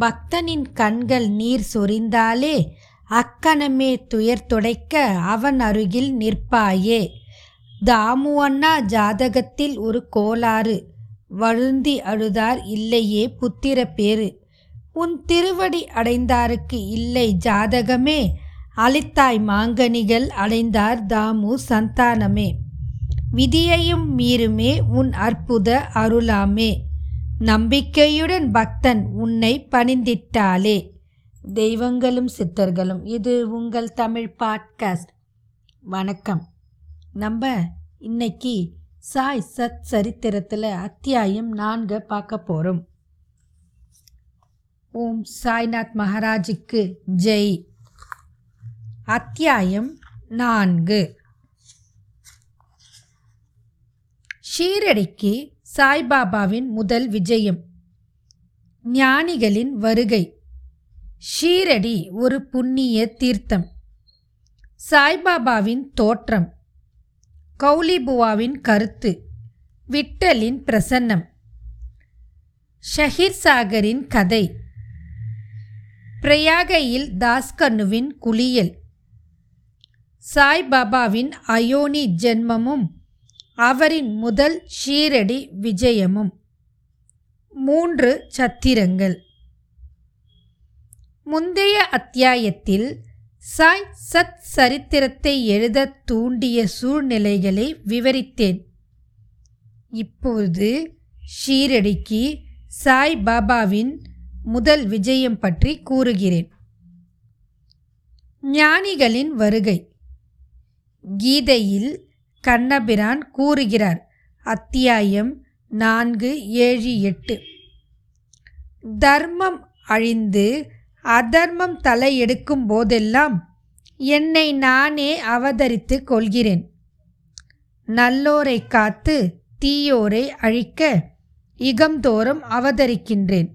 பக்தனின் கண்கள் நீர் சொரிந்தாலே அக்கணமே துயர் துடைக்க அவன் அருகில் நிற்பாயே. தாமு அண்ணா ஜாதகத்தில் ஒரு கோளாறு. வழுந்தி அழுதார் இல்லையே புத்திர பேரு உன் திருவடி அடைந்தாருக்கு இல்லை ஜாதகமே. அளித்தாய் மாங்கனிகள் அடைந்தார் தாமு சந்தானமே. விதியையும் மீறுமே உன் அற்புத அருளாமே. நம்பிக்கையுடன் பக்தன் உன்னை பணிந்திட்டாலே. தெய்வங்களும் சித்தர்களும் இது உங்கள் தமிழ் பாட்காஸ்ட். வணக்கம். நம்ம இன்னைக்கு சாய் சத் சரித்திரத்தில் அத்தியாயம் நான்கு பார்க்க போகிறோம் ஓம் சாய்நாத் மகாராஜுக்கு ஜெய். அத்தியாயம் நான்கு. ஷீரடிக்கு சாய்பாபாவின் முதல் விஜயம். ஞானிகளின் வருகை. ஷீரடி ஒரு புண்ணிய தீர்த்தம். சாய்பாபாவின் தோற்றம். கௌலிபுவாவின் கருத்து. விட்டலின் பிரசன்னம். ஷஹீர் சாகரின் கதை. பிரயாகையில் தாஸ்கனுவின் குளியல். சாய்பாபாவின் அயோனி ஜென்மமும் அவரின் முதல் ஷீரடி விஜயமும். மூன்று சத்திரங்கள். முந்தைய அத்தியாயத்தில் சாய் சத் சரித்திரத்தை எழுத தூண்டிய சூழ்நிலைகளை விவரித்தேன். இப்போது ஷீரடிக்கு சாய் பாபாவின் முதல் விஜயம் பற்றி கூறுகிறேன். ஞானிகளின் வருகை. கீதையில் கண்ணபிரான் கூறுகிறார். அத்தியாயம் நான்கு ஏழு எட்டு. தர்மம் அழிந்து அதர்மம் தலையெடுக்கும் போதெல்லாம் என்னை நானே அவதரித்து கொள்கிறேன். நல்லோரை காத்து தீயோரை அழிக்க இகம்தோறும் அவதரிக்கின்றேன்.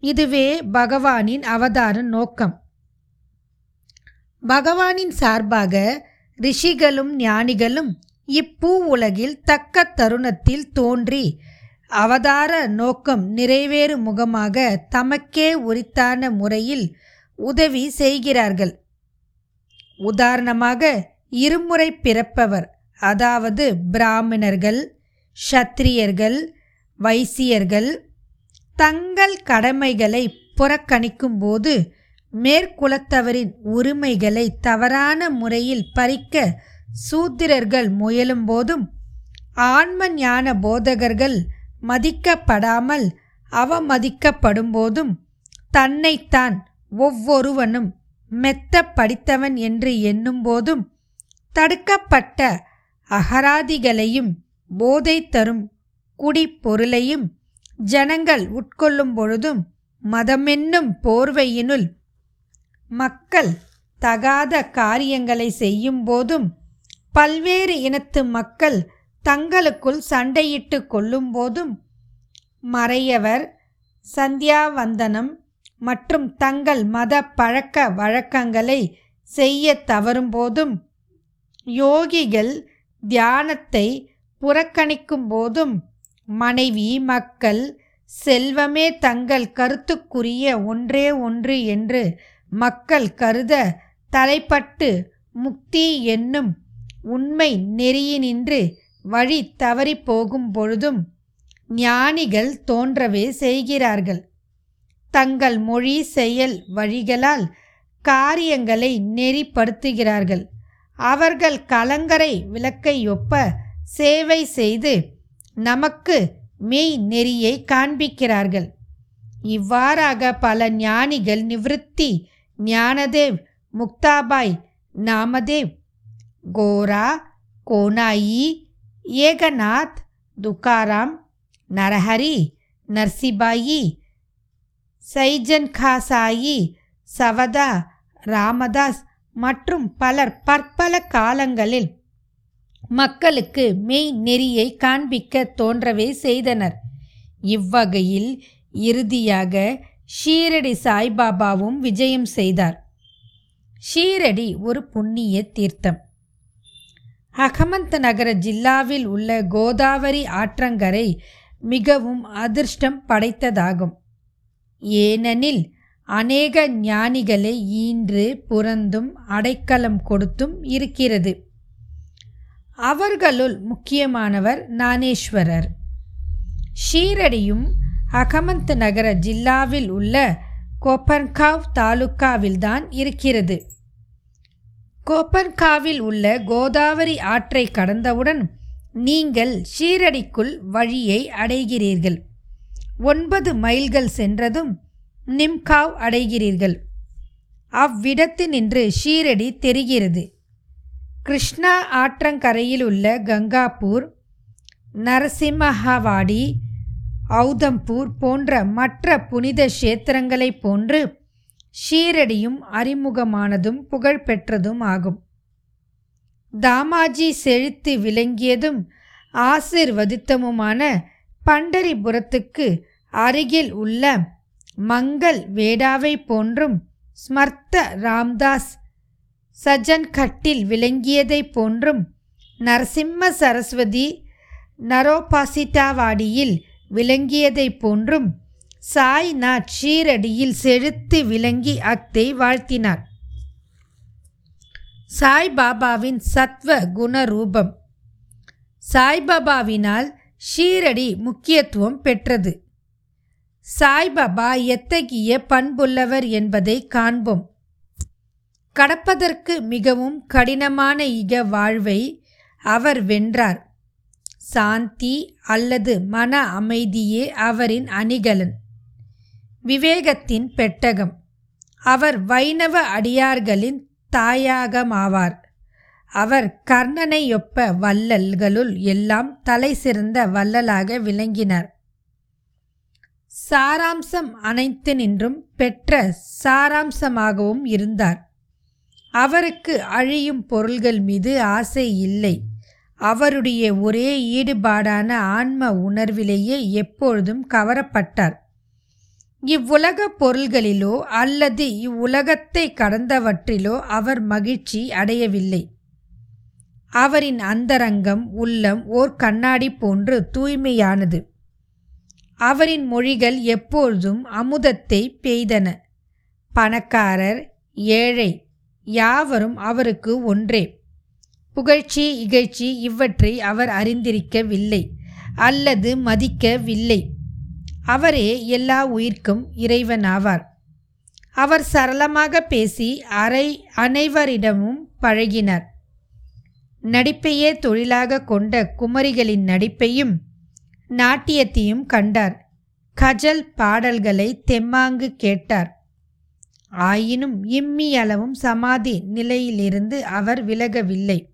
இதுவே பகவானின் அவதார நோக்கம். பகவானின் சார்பாக ரிஷிகளும் ஞானிகளும் இப்பூ உலகில் தக்க தருணத்தில் தோன்றி அவதார நோக்கம் நிறைவேறு முகமாக தமக்கே உரித்தான முறையில் உதவி செய்கிறார்கள். உதாரணமாக இருமுறை பிறப்பவர் அதாவது பிராமணர்கள் ஷத்திரியர்கள் வைசியர்கள் தங்கள் கடமைகளை புறக்கணிக்கும்போது மேற்குலத்தவரின் உரிமைகளை தவறான முறையில் பறிக்க சூத்திரர்கள் முயலும் போதும் ஆன்ம ஞான போதகர்கள் மதிக்கப்படாமல் அவமதிக்கப்படும் போதும் தன்னைத்தான் ஒவ்வொருவனும் மெத்த படித்தவன் என்று எண்ணும் போதும் தடுக்கப்பட்ட அகராதிகளையும் போதை தரும் குடிப்பொருளையும் ஜனங்கள் உட்கொள்ளும் பொழுதும் மதமென்னும் போர்வையினுள் மக்கள் தகாத காரியங்களை செய்யும் போதும் பல்வேறு இனத்து மக்கள் தங்களுக்குள் சண்டையிட்டு கொள்ளும் போதும் மறையவர் சந்தியாவந்தனம் மற்றும் தங்கள் மத பழக்க வழக்கங்களை செய்ய தவறும் போதும் யோகிகள் தியானத்தை புறக்கணிக்கும் போதும் மனைவி மக்கள் செல்வமே தங்கள் கருத்துக்குரிய ஒன்றே ஒன்று என்று மக்கள் கருத தலைப்பட்டு முக்தி என்னும் உண்மை நெறியினின்று வழி தவறி போகும் பொழுதும் ஞானிகள் தோன்றவே செய்கிறார்கள். தங்கள் மொழி செயல் வழிகளால் காரியங்களை நெறிப்படுத்துகிறார்கள். அவர்கள் கலங்கரை விளக்கை ஒப்ப சேவை செய்து நமக்கு மெய் நெறியை காண்பிக்கிறார்கள். இவ்வாறாக பல ஞானிகள் நிவிருத்தி ஞானதேவ் முக்தாபாய் நாமதேவ் கோரா கோனாயி ஏகநாத் துக்காராம் நரஹரி நர்சிபாயி சைஜன் காசாயி சவதா ராமதாஸ் மற்றும் பலர் பற்பல காலங்களில் மக்களுக்கு மெய் நெறியை காண்பிக்க தோன்றவே செய்தனர். இவ்வகையில் இறுதியாக ஷீரடி சாய்பாபாவும் விஜயம் செய்தார். ஷீரடி ஒரு புண்ணிய தீர்த்தம். அகமந்த் நகர ஜில்லாவில் உள்ள கோதாவரி ஆற்றங்கரை மிகவும் அதிர்ஷ்டம் படைத்ததாகும். ஏனெனில் அநேக ஞானிகளை ஈன்று புறந்தும் அடைக்கலம் கொடுத்தும் இருக்கிறது. அவர்களுள் முக்கியமானவர் ஞானேஸ்வரர். ஷீரடியும் அகமந்த் நகர ஜில்லாவில் உள்ள கோப்பன்காவ் தாலுக்காவில்தான் இருக்கிறது. கோப்பன்காவில் உள்ள கோதாவரி ஆற்றை கடந்தவுடன் நீங்கள் ஷீரடிக்குள் வழியை அடைகிறீர்கள். ஒன்பது மைல்கள் சென்றதும் நிம்காவ் அடைகிறீர்கள். அவ்விடத்தினின்று ஷீரடி தெரிகிறது. கிருஷ்ணா ஆற்றங்கரையில் உள்ள கங்காப்பூர் நரசிம்மஹவாடி ஔதம்பூர் போன்ற மற்ற புனித கஷேத்திரங்களைப் போன்று ஷீரடியும் அறிமுகமானதும் புகழ்பெற்றதும் ஆகும். தாமாஜி செழித்து விளங்கியதும் ஆசிர்வதித்தமுமான பண்டரிபுரத்துக்கு அருகில் உள்ள மங்கள் வேடாவை போன்றும் ஸ்மர்த்த ராம்தாஸ் சஜன்கட்டில் விளங்கியதைப் போன்றும் நரசிம்ம சரஸ்வதி நரோபாசிட்டாவாடியில் விளங்கியதைப் போன்றும் சாய்நாத் ஷீரடியில் செழுத்து விளங்கி அக்தை வாழ்த்தினார். சாய்பாபாவின் சத்வ குணரூபம். சாய்பாபாவினால் ஷீரடி முக்கியத்துவம் பெற்றது. சாய்பாபா எத்தகைய பண்புள்ளவர் என்பதை காண்போம். கடப்பதற்கு மிகவும் கடினமான இக வாழ்வை அவர் வென்றார். சாந்தி அல்லது மன அமைதியே அவரின் அணிகலன். விவேகத்தின் பெட்டகம். அவர் வைணவ அடியார்களின் தாயாகமாவார். அவர் கர்ணனையொப்ப வள்ளல்களுள் எல்லாம் தலை சிறந்த வள்ளலாக விளங்கினார். சாராம்சம் அனைத்து நின்றும் பெற்ற சாராம்சமாகவும் இருந்தார். அவருக்கு அழியும் பொருள்கள் மீது ஆசை இல்லை. அவருடைய ஒரே ஈடுபாடான ஆன்ம உணர்விலேயே எப்பொழுதும் கவரப்பட்டார். இவ்வுலக பொருள்களிலோ அல்லது இவ்வுலகத்தை கடந்தவற்றிலோ அவர் மகிழ்ச்சி அடையவில்லை. அவரின் அந்தரங்கம் உள்ளம் ஓர் கண்ணாடி போன்று தூய்மையானது. அவரின் மொழிகள் எப்பொழுதும் அமுதத்தை பெய்தன. பணக்காரர் ஏழை யாவரும் அவருக்கு ஒன்றே. புகழ்ச்சி இகழ்ச்சி இவற்றை அவர் அறிந்திருக்கவில்லை அல்லது மதிக்கவில்லை. அவரே எல்லா உயிர்க்கும் இறைவனாவார். அவர் சரளமாக பேசி அரை அனைவரிடமும் பழகினார். நடிப்பையே தொழிலாக கொண்ட குமரிகளின் நடிப்பையும் நாட்டியத்தையும் கண்டார். கஜல் பாடல்களை தெம்மாங்கு கேட்டார். ஆயினும் இம்மியளவும் சமாதி நிலையிலிருந்து அவர் விலகவில்லை.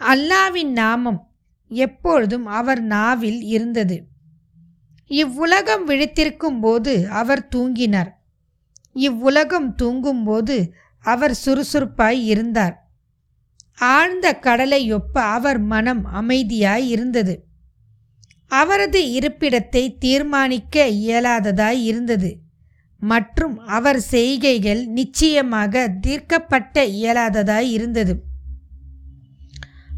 அல்லாவின் நாமம் எப்பொழுதும் அவர் நாவில் இருந்தது. இவ்வுலகம் விழித்திருக்கும் போது அவர் தூங்கினார். இவ்வுலகம் தூங்கும்போது அவர் சுறுசுறுப்பாய் இருந்தார். ஆழ்ந்த கடலையொப்ப அவர் மனம் அமைதியாய் இருந்தது. அவரது இருப்பிடத்தை தீர்மானிக்க இயலாததாய் இருந்தது. மற்றும் அவர் செய்கைகள் நிச்சயமாக தீர்க்கப்பட்ட இயலாததாய் இருந்தது.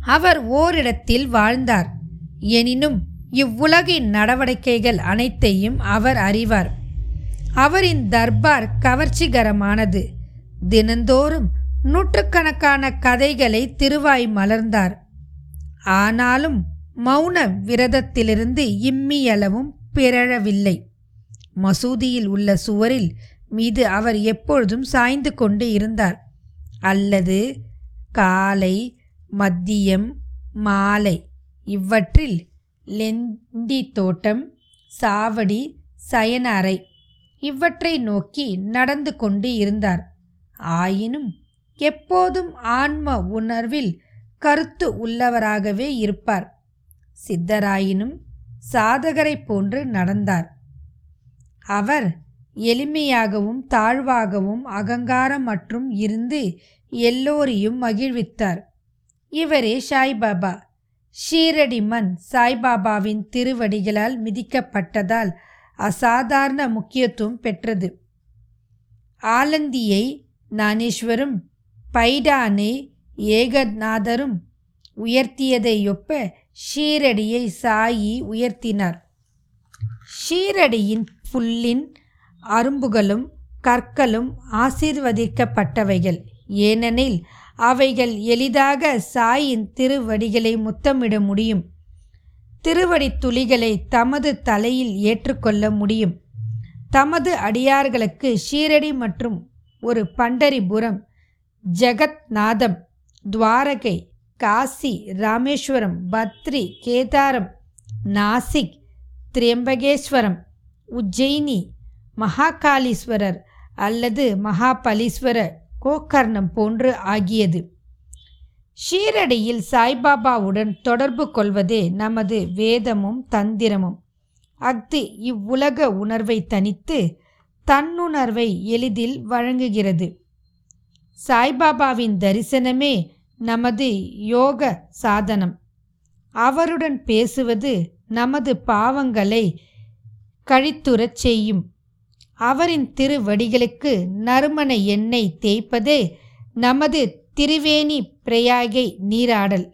அவர் ஓரிடத்தில் வாழ்ந்தார். எனினும் இவ்வுலகின் நடவடிக்கைகள் அனைத்தையும் அவர் அறிவார். அவரின் தர்பார் கவர்ச்சிகரமானது. தினந்தோறும் நூற்றுக்கணக்கான கதைகளை திருவாய் மலர்ந்தார். ஆனாலும் மௌன விரதத்திலிருந்து இம்மியளவும் பிறழவில்லை. மசூதியில் உள்ள சுவரில் மீது அவர் எப்பொழுதும் சாய்ந்து கொண்டு இருந்தார். அல்லது காலை மத்தியம் மாலை. இவற்றில் லெந்தி தோட்டம் சாவடி சயன அறை. இவற்றை நோக்கி நடந்து கொண்டு இருந்தார். ஆயினும் எப்போதும் ஆன்ம உணர்வில் கருத்து உள்ளவராகவே இருப்பார். சித்தராயினும் சாதகரைப் போன்று நடந்தார். அவர் எளிமையாகவும் தாழ்வாகவும் அகங்காரம் மற்றும் இருந்து எல்லோரையும் மகிழ்வித்தார். இவரே சாய்பாபா ஷீரடி மண் சாய்பாபாவின் திருவடிகளால் மிதிக்கப்பட்டதால் அசாதாரண முக்கியத்துவம் பெற்றது. ஆலந்தியை நானேஸ்வரும் பைடானை ஏகநாதரும் உயர்த்தியதையொப்ப ஷீரடியை சாயி உயர்த்தினார். ஷீரடியின் புல்லின் அரும்புகளும் கற்களும் ஆசீர்வதிக்கப்பட்டவைகள். ஏனெனில் அவைகள் எளிதாக சாயின் திருவடிகளை முத்தமிட முடியும். திருவடி துளிகளை தமது தலையில் ஏற்றுக்கொள்ள முடியும். தமது அடியார்களுக்கு ஷீரடி மற்றும் ஒரு பண்டரிபுரம் ஜெகத்நாதம் துவாரகை காசி ராமேஸ்வரம் பத்ரி கேதாரம் நாசிக் திரியம்பகேஸ்வரம் உஜ்ஜயினி மகாகாலீஸ்வரர் அல்லது மகாபலீஸ்வரர். கோகர்ணம் போன்று ஆகியது. ஷீரடியில் சாய்பாபாவுடன் தொடர்பு கொள்வதே நமது வேதமும் தந்திரமும். அஃது இவ்வுலக உணர்வை தனித்து தன்னுணர்வை எளிதில் வழங்குகிறது. சாய்பாபாவின் தரிசனமே நமது யோக சாதனம். அவருடன் பேசுவது நமது பாவங்களை கழித்துறச் செய்யும். அவரின் திருவடிகளுக்கு நறுமண எண்ணெய் தேய்ப்பதே நமது திருவேணி பிரயாகை நீராடல்.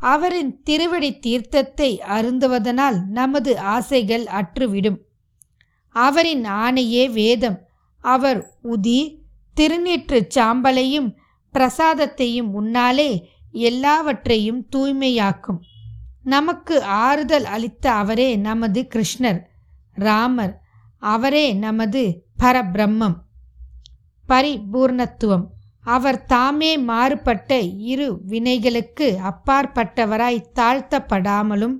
அவரின் திருவடி தீர்த்தத்தை அருந்துவதனால் நமது ஆசைகள் அற்றுவிடும். அவரின் ஆணையே வேதம். அவர் உதி திருநீற்று சாம்பலையும் பிரசாதத்தையும் உன்னாலே எல்லாவற்றையும் தூய்மையாக்கும். நமக்கு ஆறுதல் அளித்த அவரே நமது கிருஷ்ணர் ராமர் அவரே நமது பரபிரம்மம். பரிபூர்ணத்துவம். அவர் தாமே மாறுபட்ட இரு வினைகளுக்கு அப்பாற்பட்டவராய் தாழ்த்தப்படாமலும்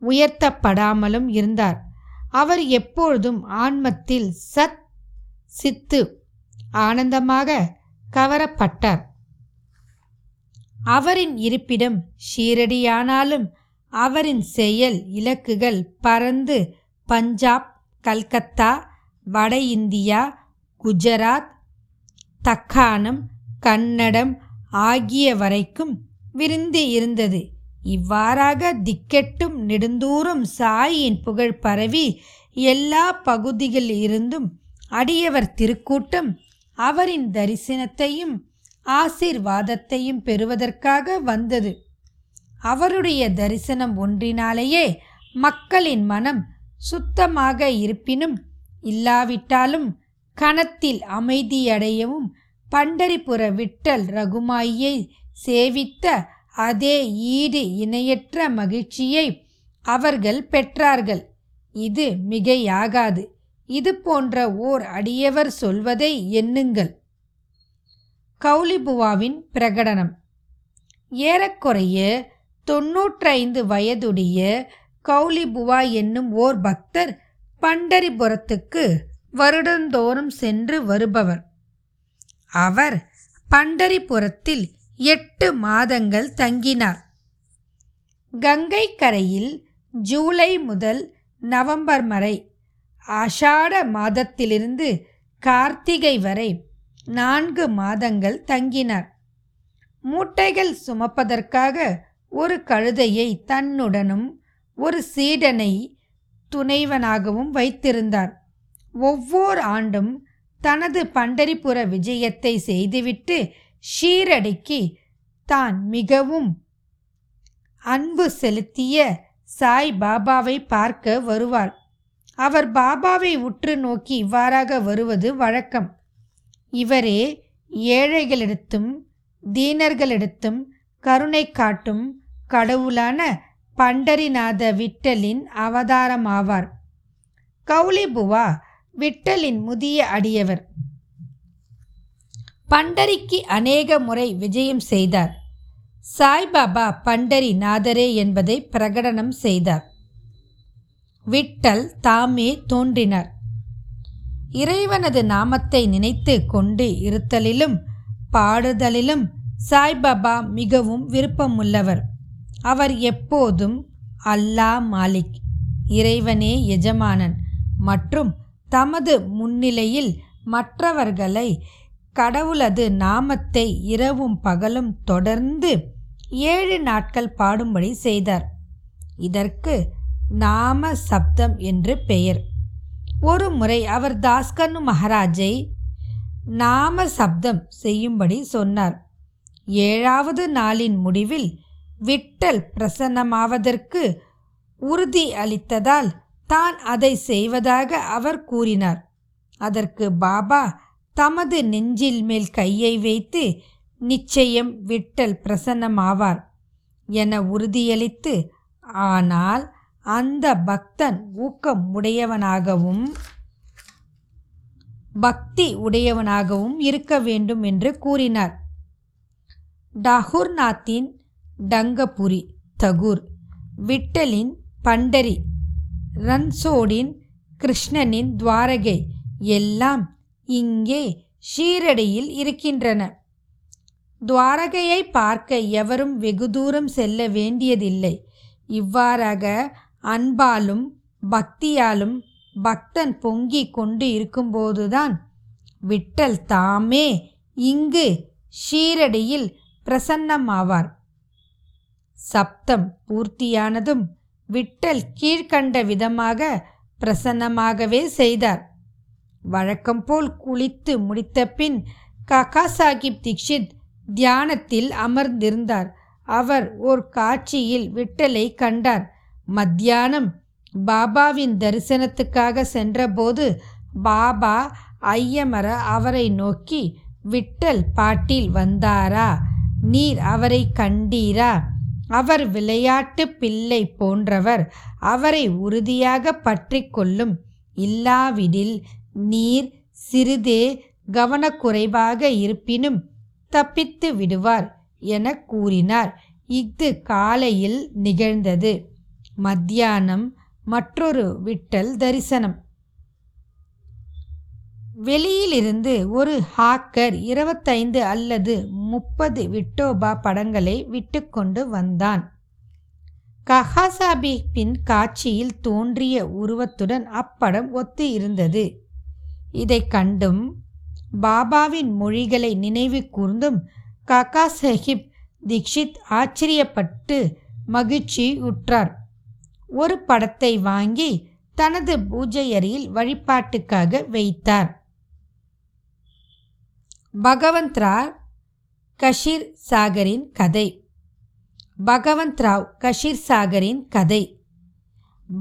உயர்த்தப்படாமலும் இருந்தார். அவர் எப்பொழுதும் ஆன்மத்தில் சத் சித்து ஆனந்தமாக கவரப்பட்டார். அவரின் இருப்பிடம் ஷீரடியானாலும் அவரின் செயல் இலக்குகள் பறந்து பஞ்சாப் கல்கத்தா வட இந்தியா குஜராத் தக்கானம் கன்னடம் ஆகிய வரைக்கும் விருந்து இருந்தது. இவ்வாறாக திக்கெட்டும் நெடுந்தூரம் சாயின் புகழ் பரவி எல்லா பகுதிகளில் இருந்தும் அடியவர் திருக்கூட்டம் அவரின் தரிசனத்தையும் ஆசீர்வாதத்தையும் பெறுவதற்காக வந்தது. அவருடைய தரிசனம் ஒன்றினாலேயே மக்களின் மனம் சுத்தமாக இருப்பினும் இல்லாவிட்டாலும் கணத்தில் அமைதியடையவும் பண்டரிபுர விட்டல் ரகுமாயை சேவித்த அதே ஈடு இணையற்ற மகிழ்ச்சியை அவர்கள் பெற்றார்கள். இது மிகையாகாது. இது போன்ற ஓர் அடியவர் சொல்வதை எண்ணுங்கள். கௌலிபுவாவின் பிரகடனம். ஏறக்குறைய தொன்னூற்றைந்து வயதுடைய கௌலிபுவா என்னும் ஓர் பக்தர் பண்டரிபுரத்துக்கு வருடந்தோறும் சென்று வருபவர். அவர் பண்டரிபுரத்தில் எட்டு மாதங்கள் தங்கினார். கங்கை கரையில் ஜூலை முதல் நவம்பர் வரை ஆஷாட மாதத்திலிருந்து கார்த்திகை வரை நான்கு மாதங்கள் தங்கினார். மூட்டைகள் சுமப்பதற்காக ஒரு கழுதையை தன்னுடனும் ஒரு சீடனை துணைவனாகவும் வைத்திருந்தார். ஒவ்வொரு ஆண்டும் தனது பண்டரிபுர விஜயத்தை செய்துவிட்டு ஷீரடிக்கு தான் மிகவும் அன்பு செலுத்திய சாய் பாபாவை பார்க்க வருவார். அவர் பாபாவை உற்று நோக்கி இவ்வாறாக வருவது வழக்கம். இவரே ஏழைகளிடத்தும் தீனர்களிடத்தும் கருணை காட்டும் கடவுளான பண்டரிநாத விட்டலின் அவதாரமாவார். கௌலிபுவா விட்டலின் முதிய அடியவர். பண்டரிக்கு அநேக முறை விஜயம் செய்தார். சாய்பாபா பண்டரி நாதரே என்பதை பிரகடனம் செய்தார். விட்டல் தாமே தோன்றினார். இறைவனது நாமத்தை நினைத்து கொண்டு இருத்தலிலும் பாடுதலிலும் சாய்பாபா மிகவும் விருப்பமுள்ளவர். அவர் எப்போதும் அல்லா மாலிக் இறைவனே எஜமானன் மற்றும் தமது முன்னிலையில் மற்றவர்களை கடவுளது நாமத்தை இரவும் பகலும் தொடர்ந்து ஏழு நாட்கள் பாடும்படி செய்தார். இதற்கு நாம சப்தம் என்று பெயர். ஒரு முறை அவர் தாஸ்கனு மகாராஜை நாம சப்தம் செய்யும்படி சொன்னார். ஏழாவது நாளின் முடிவில் விட்டல் பிரசன்னமாவதற்கு உறுதி அளித்ததால் தான் அதை செய்வதாக அவர் கூறினார். அதற்கு பாபா தமது நெஞ்சில் மேல் கையை வைத்து நிச்சயம் விட்டல் பிரசன்னமாவார் என உறுதியளித்து ஆனால் அந்த பக்தன் ஊக்கம் உடையவனாகவும் பக்தி உடையவனாகவும் இருக்க வேண்டும் என்று கூறினார். டாகுர்நாத்தின் டங்கபுரி தகுர். விட்டலின் பண்டரி ரன்சோடின் கிருஷ்ணனின் துவாரகை எல்லாம் இங்கே ஷீரடியில் இருக்கின்றன. துவாரகையை பார்க்க எவரும் வெகு தூரம் செல்ல வேண்டியதில்லை. இவ்வாறாக அன்பாலும் பக்தியாலும் பக்தன் பொங்கி கொண்டு இருக்கும்போதுதான் விட்டல் தாமே இங்கு ஷீரடியில் பிரசன்னமாவார். சப்தம் பூர்த்தியானதும் விட்டல் கீழ்கண்ட விதமாக பிரசன்னமாகவே செய்தார். வழக்கம்போல் குளித்து முடித்த பின் ககா சாஹிப் தீக்ஷித் தியானத்தில் அமர்ந்திருந்தார். அவர் ஓர் காட்சியில் விட்டலை கண்டார். மத்தியானம் பாபாவின் தரிசனத்துக்காக சென்றபோது பாபா ஐயமர அவரை நோக்கி விட்டல் பாட்டில் வந்தாரா? நீர் அவரை கண்டீரா? அவர் விளையாட்டு பிள்ளை போன்றவர் அவரை உறுதியாக பற்றி கொள்ளும் இல்லாவிடில் நீர் சிறிதே கவனக்குறைவாக இருப்பினும் தப்பித்து விடுவார் என கூறினார். இஃது காலையில் நிகழ்ந்தது. மத்தியானம் மற்றொரு விட்டல் தரிசனம். வெளியிலிருந்து ஒரு ஹாக்கர் இருபத்தைந்து அல்லது முப்பது விட்டோபா படங்களை விட்டுக்கொண்டு வந்தான். கஹாசாபிப்பின் காட்சியில் தோன்றிய உருவத்துடன் அப்படம் ஒத்து இருந்தது இதை கண்டும் பாபாவின் மொழிகளை நினைவு கூர்ந்தும் காக்கா சாஹிப் தீக்ஷித் ஆச்சரியப்பட்டு மகிழ்ச்சி உற்றார். ஒரு படத்தை வாங்கி தனது பூஜை அறையில் வழிபாட்டுக்காக வைத்தார். பகவந்த் ராவ் கஷீர் சாகரின் கதை. பகவந்த் ராவ் கஷீர் சாகரின் கதை.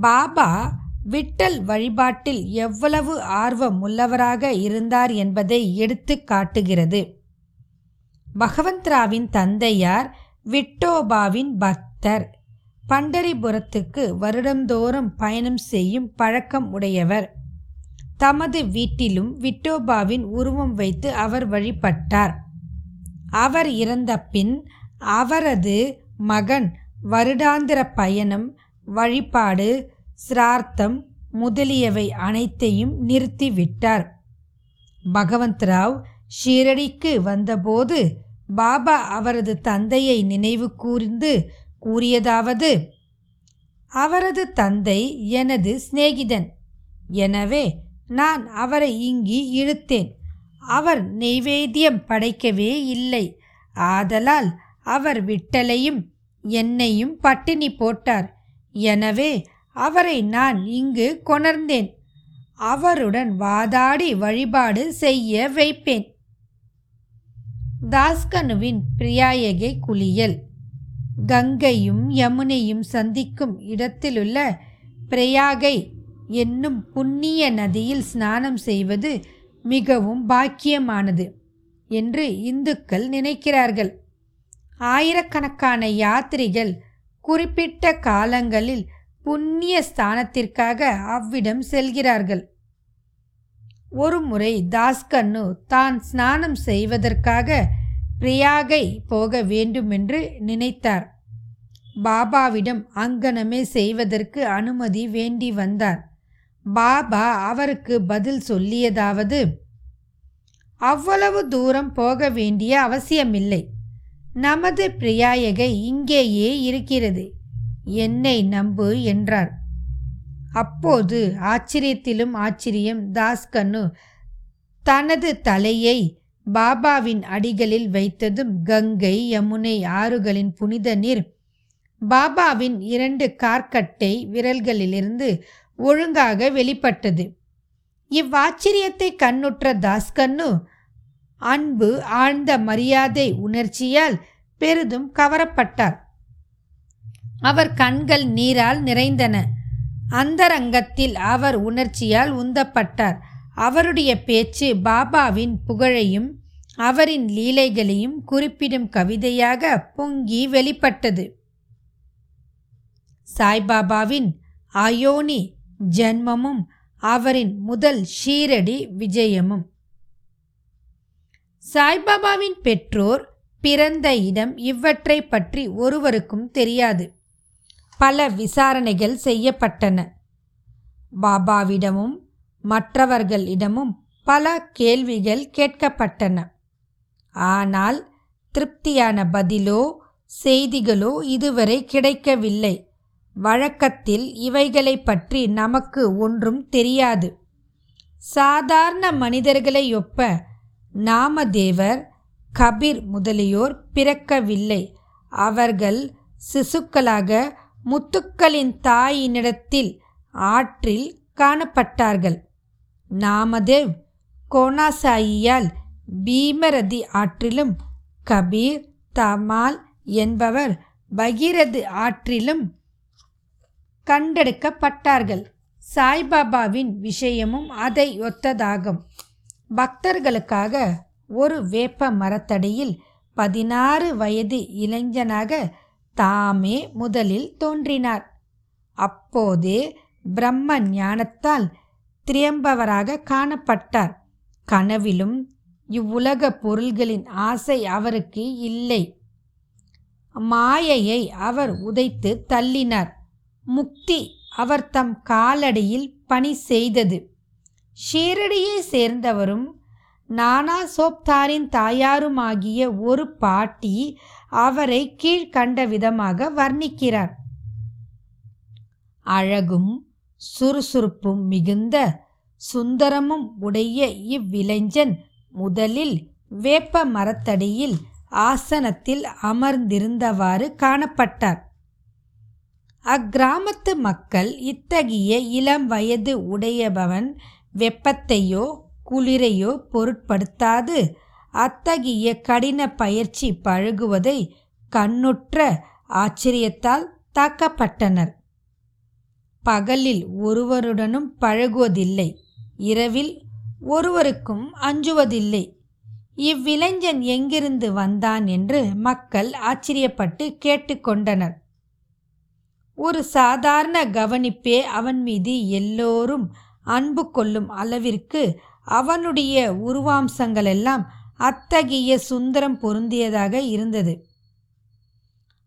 பாபா விட்டல் வழிபாட்டில் எவ்வளவு ஆர்வம் உள்ளவராக இருந்தார் என்பதை எடுத்து காட்டுகிறது. பகவந்த்ராவின் தந்தையார் விட்டோபாவின் பக்தர். பண்டரிபுரத்துக்கு வருடந்தோறும் பயணம் செய்யும் பழக்கம் உடையவர். தமது வீட்டிலும் விட்டோபாவின் உருவம் வைத்து அவர் வழிபட்டார். அவர் இறந்த பின் அவரது மகன் வருடாந்திர பயணம் வழிபாடு சிரார்த்தம் முதலியவை அனைத்தையும் நிறுத்திவிட்டார். பகவந்த்ராவ் ஷீரடிக்கு வந்தபோது பாபா அவரது தந்தையை நினைவு கூர்ந்து கூறியதாவது அவரது தந்தை எனது சிநேகிதன். எனவே நான் அவரை இங்கு இழுத்தேன். அவர் நெய்வேத்தியம் படைக்கவே இல்லை. ஆதலால் அவர் விட்டலையும் என்னையும் பட்டினி போட்டார். எனவே அவரை நான் இங்கு கொணர்ந்தேன். அவருடன் வாதாடி வழிபாடு செய்ய வைப்பேன். தாஸ்கனுவின் பிரியாயகை குளியல். கங்கையும் யமுனையும் சந்திக்கும் இடத்திலுள்ள பிரயாகை என்னும் புண்ணிய நதியில் ஸ்நானம் செய்வது மிகவும் பாக்கியமானது என்று இந்துக்கள் நினைக்கிறார்கள். ஆயிரக்கணக்கான யாத்திரிகள் குறிப்பிட்ட காலங்களில் புண்ணிய ஸ்தானத்திற்காக அவ்விடம் செல்கிறார்கள். ஒருமுறை தாஸ்கன்னு தான் ஸ்நானம் செய்வதற்காக பிரியாகை போக வேண்டுமென்று நினைத்தார். பாபாவிடம் அங்கனமே செய்வதற்கு அனுமதி வேண்டி வந்தார். பாபா அவருக்கு பதில் சொல்லியதாவது அவ்வளவு தூரம் போக வேண்டிய அவசியமில்லை. நமது பிரியாயகை இங்கேயே இருக்கிறது. என்னை நம்பு என்றார். அப்போது ஆச்சரியத்திலும் ஆச்சரியம் தாஸ்கண்ணு தனது தலையை பாபாவின் அடிகளில் வைத்ததும் கங்கை யமுனை ஆறுகளின் புனித நீர் பாபாவின் இரண்டு கார்க்கட்டை விரல்களிலிருந்து ஒழுங்காக வெளிப்பட்டது. இவ்வாச்சரியத்தை கண்ணுற்ற தாஸ்கன்னு அன்பு ஆழ்ந்த மரியாதை உணர்ச்சியால் பெரிதும் கவரப்பட்டார். அவர் கண்கள் நீரால் நிறைந்தன. அந்தரங்கத்தில் அவர் உணர்ச்சியால் உந்தப்பட்டார். அவருடைய பேச்சு பாபாவின் புகழையும் அவரின் லீலைகளையும் குறிப்பிடும் கவிதையாக பொங்கி வெளிப்பட்டது. சாய்பாபாவின் அயோனி ஜென்மமும் அவரின் முதல் ஷீரடி விஜயமும். சாய்பாபாவின் பெற்றோர் பிறந்த இடம் இவற்றை பற்றி ஒருவருக்கும் தெரியாது. பல விசாரணைகள் செய்யப்பட்டன. பாபாவிடமும் மற்றவர்களிடமும் பல கேள்விகள் கேட்கப்பட்டன. ஆனால் திருப்தியான பதிலோ செய்திகளோ இதுவரை கிடைக்கவில்லை. வழக்கத்தில் இவைகளை பற்றி நமக்கு ஒன்றும் தெரியாது. சாதாரண மனிதர்களை ஒப்ப நாமதேவர் கபீர் முதலியோர் பிறக்கவில்லை. அவர்கள் சிசுக்களாக முத்துக்களின் தாயினிடத்தில் ஆற்றில் காணப்பட்டார்கள். நாமதேவ் கோணாசாயியால் பீமரதி ஆற்றிலும் கபீர் தமால் என்பவர் பகீரது ஆற்றிலும் கண்டெடுக்கப்பட்டார்கள். சாய்பாபாவின் விஷயமும் அதை ஒத்ததாகும். பக்தர்களுக்காக ஒரு வேப்ப மரத்தடியில் பதினாறு வயது இளைஞனாக தாமே முதலில் தோன்றினார். அப்போதே பிரம்ம ஞானத்தால் திரியம்பவராக காணப்பட்டார். கனவிலும் இவ்வுலக பொருள்களின் ஆசை அவருக்கு இல்லை. மாயையை அவர் உதைத்து தள்ளினார். முக்தி அவர் தம் காலடியில் பணி செய்தது. ஷீரடியை சேர்ந்தவரும் நானா சோப்தாரின் தாயாருமாகிய ஒரு பாட்டி அவரை கீழ்கண்ட விதமாக வர்ணிக்கிறார். அழகும் சுறுசுறுப்பும் மிகுந்த சுந்தரமும் உடைய இவ்விளைஞன் முதலில் வேப்ப மரத்தடியில் ஆசனத்தில் அமர்ந்திருந்தவாறு காணப்பட்டார். அக்கிராமத்து மக்கள் இத்தகைய இளம் வயது உடையபவன் வெப்பத்தையோ குளிரையோ பொருட்படுத்தாது. அத்தகைய கடின பயிற்சி பழகுவதை கண்ணுற்ற ஆச்சரியத்தால் தாக்கப்பட்டனர். பகலில் ஒருவருடனும் பழகுவதில்லை. இரவில் ஒருவருக்கும் அஞ்சுவதில்லை. இவ்விளைஞன் எங்கிருந்து வந்தான் என்று மக்கள் ஆச்சரியப்பட்டு கேட்டுக்கொண்டனர் ஒரு சாதாரண கவனிப்பே அவன் மீது எல்லோரும் அன்பு கொள்ளும் அளவிற்கு அவனுடைய உருவாம்சங்களெல்லாம் அத்தகைய சுந்தரம் பொருந்தியதாக இருந்தது.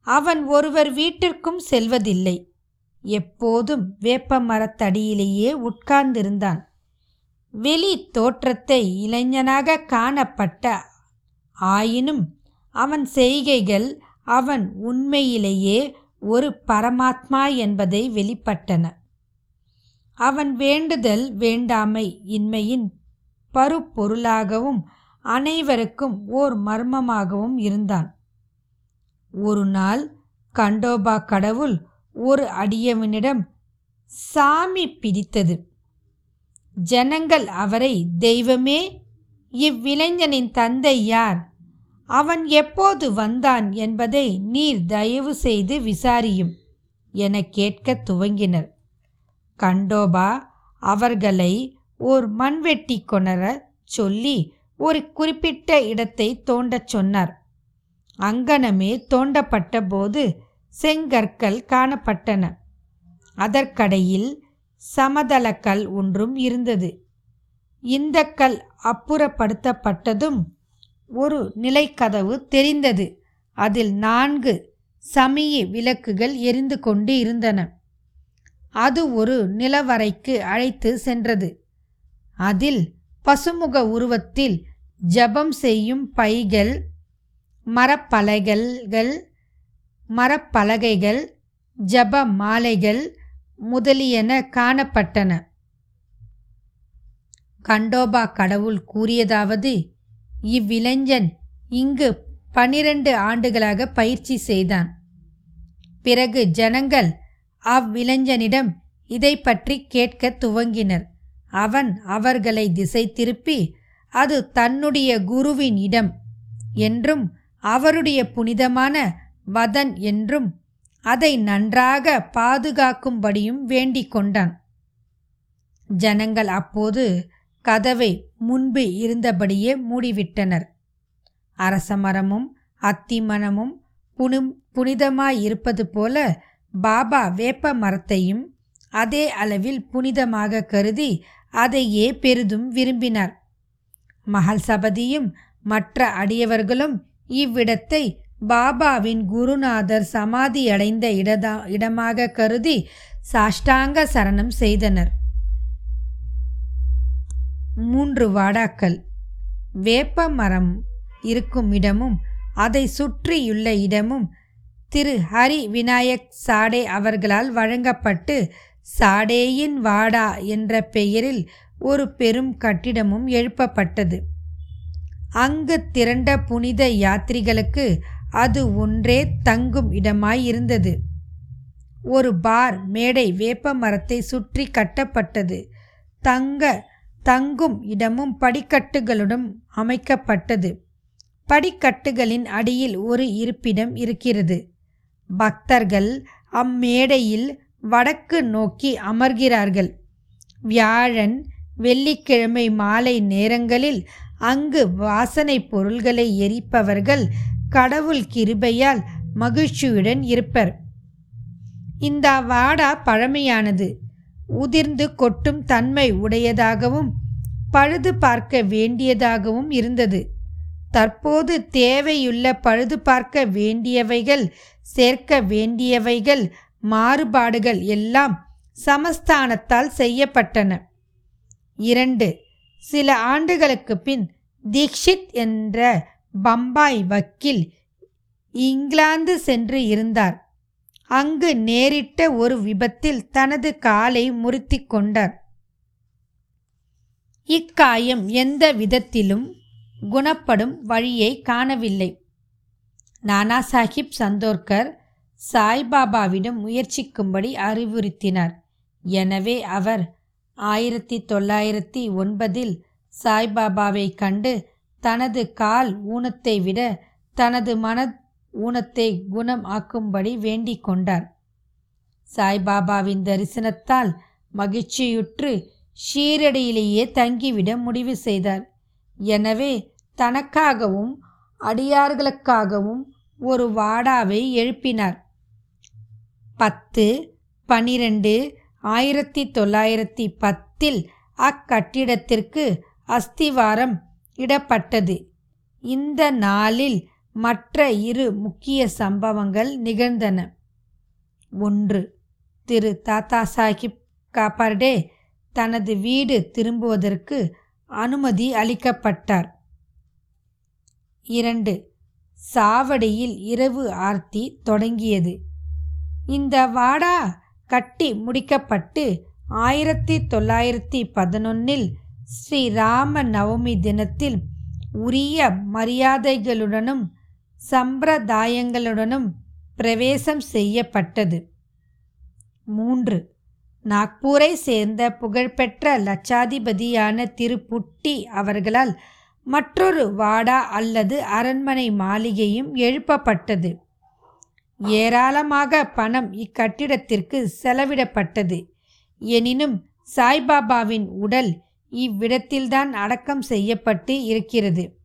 அவன் ஒருவர் வீட்டிற்கும் செல்வதில்லை. எப்போதும் வேப்ப மரத்தடியிலேயே உட்கார்ந்திருந்தான். வெளி தோற்றத்தை இளைஞனாக காணப்பட்ட ஆயினும் அவன் செய்கைகள் அவன் உண்மையிலேயே ஒரு பரமாத்மா என்பதை வெளிப்பட்டன. அவன் வேண்டுதல் வேண்டாமை இன்மையின் பருப்பொருளாகவும் அனைவருக்கும் ஓர் மர்மமாகவும் இருந்தான். ஒரு நாள் கண்டோபா கடவுள் ஒரு அடியவனிடம் சாமி பிடித்தது. ஜனங்கள் அவரை தெய்வமே இவ்விளைஞனின் தந்தை யார்? அவன் எப்போது வந்தான் என்பதை நீர் தயவு செய்து விசாரியும் என கேட்க துவங்கினர். கண்டோபா அவர்களை ஓர் மண்வெட்டி கொணர சொல்லி ஒரு குறிப்பிட்ட இடத்தை தோண்டச் சொன்னார். அங்கனமே தோண்டப்பட்ட போது செங்கற்கள் காணப்பட்டன. அதற்கடையில் சமதளக்கல் ஒன்றும் இருந்தது. இந்த கல் அப்புறப்படுத்தப்பட்டதும் ஒரு நிலைக்கதவு தெரிந்தது. அதில் நான்கு சமய விளக்குகள் எரிந்து கொண்டு இருந்தன. அது ஒரு நிலவரைக்கு அழைத்து சென்றது. அதில் பசுமுக உருவத்தில் ஜபம் செய்யும் பைகள் மரப்பலகல்கள் மரப்பலகைகள் ஜப மாலைகள் முதலியன காணப்பட்டன. கண்டோபா கடவுள் கூறியதாவது இவ்விளைஞன் இங்கு பனிரெண்டு ஆண்டுகளாக பயிற்சி செய்தான். பிறகு ஜனங்கள் அவ்விளைஞனிடம் இதை பற்றி கேட்க துவங்கினர். அவன் அவர்களை திசை திருப்பி அது தன்னுடைய குருவின் இடம் என்றும் அவருடைய புனிதமான வதன் என்றும் அதை நன்றாக பாதுகாக்கும்படியும் வேண்டிக் கொண்டான். ஜனங்கள் அப்போது கதவை முன்பு இருந்தபடியே மூடிவிட்டனர். அரசமரமும் அத்திமரமும் புனி புனிதமாயிருப்பது போல பாபா வேப்ப மரத்தையும் அதே அளவில் புனிதமாக கருதி அதையே பெரிதும் விரும்பினார். மகள் சபதியும் மற்ற அடியவர்களும் இவ்விடத்தை பாபாவின் குருநாதர் சமாதியடைந்த இடதா இடமாக கருதி சாஷ்டாங்க சரணம் செய்தனர். மூன்று வாடாக்கள். வேப்ப மரம் இருக்கும் இடமும் அதை சுற்றியுள்ள இடமும் திரு ஹரி விநாயக் சாடே அவர்களால் வழங்கப்பட்டு சாடேயின் வாடா என்ற பெயரில் ஒரு பெரும் கட்டிடமும் எழுப்பப்பட்டது. அங்கு திரண்ட புனித யாத்திரிகளுக்கு அது ஒன்றே தங்கும் இடமாய் இருந்தது. ஒரு பார் மேடை வேப்ப மரத்தை சுற்றி கட்டப்பட்டது. தங்க தங்கும் இடமும் படிக்கட்டுகளுடன் அமைக்கப்பட்டது. படிக்கட்டுகளின் அடியில் ஒரு இருப்பிடம் இருக்கிறது. பக்தர்கள் அம்மேடையில் வடக்கு நோக்கி அமர்கிறார்கள். வியாழன் வெள்ளிக்கிழமை மாலை நேரங்களில் அங்கு வாசனை பொருள்களை எரிப்பவர்கள் கடவுள் கிருபையால் மகிழ்ச்சியுடன் இருப்பர். இந்த வாடா பழமையானது. உதிர்ந்து கொட்டும் தன்மை உடையதாகவும் பழுது பார்க்க வேண்டியதாகவும் இருந்தது. தற்போது தேவையுள்ள பழுது பார்க்க வேண்டியவைகள் சேர்க்க வேண்டியவைகள் மாறுபாடுகள் எல்லாம் சமஸ்தானத்தால் செய்யப்பட்டன. இரண்டு சில ஆண்டுகளுக்கு பின் தீக்ஷித் என்ற பம்பாய் வக்கீல் இங்கிலாந்து சென்று இருந்தார். அங்கு நேரிட்ட ஒரு விபத்தில் தனது காலை முறுத்தி கொண்டார். இக்காயம் எந்த விதத்திலும் குணப்படும் வழியை காணவில்லை. நானா சாஹிப் சந்தோர்கர் சாய்பாபாவிடம் முயற்சிக்கும்படி அறிவுறுத்தினார். எனவே அவர் ஆயிரத்தி தொள்ளாயிரத்தி ஒன்பதில் சாய்பாபாவை கண்டு தனது கால் ஊனத்தை விட தனது மன ஊனத்தை குணம் ஆக்கும்படி வேண்டிக் கொண்டார். சாய்பாபாவின் தரிசனத்தால் மகிழ்ச்சியுற்று ஷீரடியிலேயே தங்கிவிட முடிவு செய்தார். எனவே தனக்காகவும் அடியார்களுக்காகவும் ஒரு வாடாவை எழுப்பினார். பத்து பனிரெண்டு ஆயிரத்தி தொள்ளாயிரத்தி பத்தில் அக்கட்டிடத்திற்கு அஸ்திவாரம் இடப்பட்டது. இந்த நாளில் மற்ற இரு முக்கிய சம்பவங்கள் நிகழ்ந்தன. ஒன்று திரு தாத்தா சாஹிப் காப்பார்டே தனது வீடு திரும்புவதற்கு அனுமதி அளிக்கப்பட்டார். இரண்டு சாவடியில் இரவு ஆர்த்தி தொடங்கியது. இந்த வாடா கட்டி முடிக்கப்பட்டு ஆயிரத்தி தொள்ளாயிரத்தி பதினொன்னில் ஸ்ரீராம நவமி தினத்தில் உரிய மரியாதைகளுடனும் சம்பிரதாயங்களுடனும் பிரவேசம் செய்யப்பட்டது. மூன்று. நாக்பூரை சேர்ந்த புகழ்பெற்ற லட்சாதிபதியான திரு புட்டி அவர்களால் மற்றொரு வாடா அல்லது அரண்மனை மாளிகையும் எழுப்பப்பட்டது. ஏராளமாக பணம் இக்கட்டிடத்திற்கு செலவிடப்பட்டது. எனினும் சாய்பாபாவின் உடல் இவ்விடத்தில்தான் அடக்கம் செய்யப்பட்டு இருக்கிறது.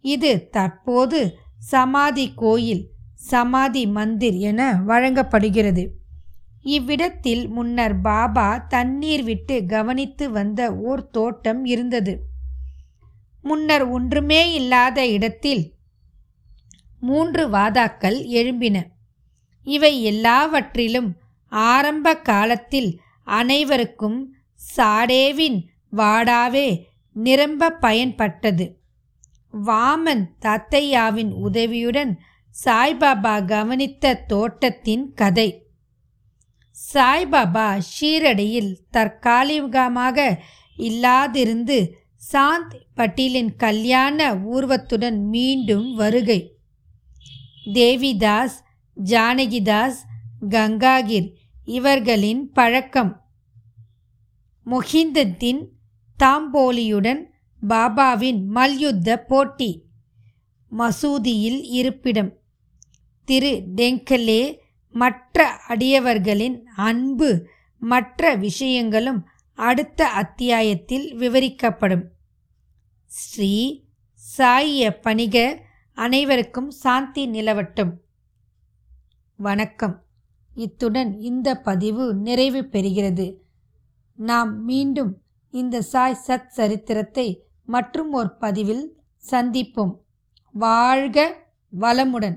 இது தற்போது சமாதி கோயில் சமாதி மந்திர் என வழங்கப்படுகிறது. இவ்விடத்தில் முன்னர் பாபா தண்ணீர் விட்டு கவனித்து வந்த ஓர் தோட்டம் இருந்தது. முன்னர் ஒன்றுமே இல்லாத இடத்தில் மூன்று வாதாக்கள் எழும்பின. இவை எல்லாவற்றிலும் ஆரம்ப காலத்தில் அனைவருக்கும் சாடேவின் வாடாவே நிரம்ப பயன்பட்டது. வாமன் தத்தையாவின் உதவியுடன் சாய்பாபா கவனித்த தோட்டத்தின் கதை. சாய்பாபா ஷீரடியில் தற்காலிகமாக இல்லாதிருந்து சாந்த் பட்டீலின் கல்யாண ஊர்வத்துடன் மீண்டும் வருகை. தேவிதாஸ் ஜானகிதாஸ் கங்காகிர் இவர்களின் பழக்கம். மொஹிந்தத்தின் தாம்போலியுடன் பாபாவின் மல்யுத்த போட்டி மசூதியில் இருப்பிடம். திரு டெங்கலே மற்ற அடியவர்களின் அன்பு மற்ற விஷயங்களும் அடுத்த அத்தியாயத்தில் விவரிக்கப்படும். ஸ்ரீ சாய பணிக அனைவருக்கும் சாந்தி நிலவட்டும். வணக்கம். இத்துடன் இந்த பதிவு நிறைவு பெறுகிறது. நாம் மீண்டும் இந்த சாய் சத் சரித்திரத்தை மற்றும் ஒரு பதிவில் சந்திப்போம். வாழ்க வளமுடன்.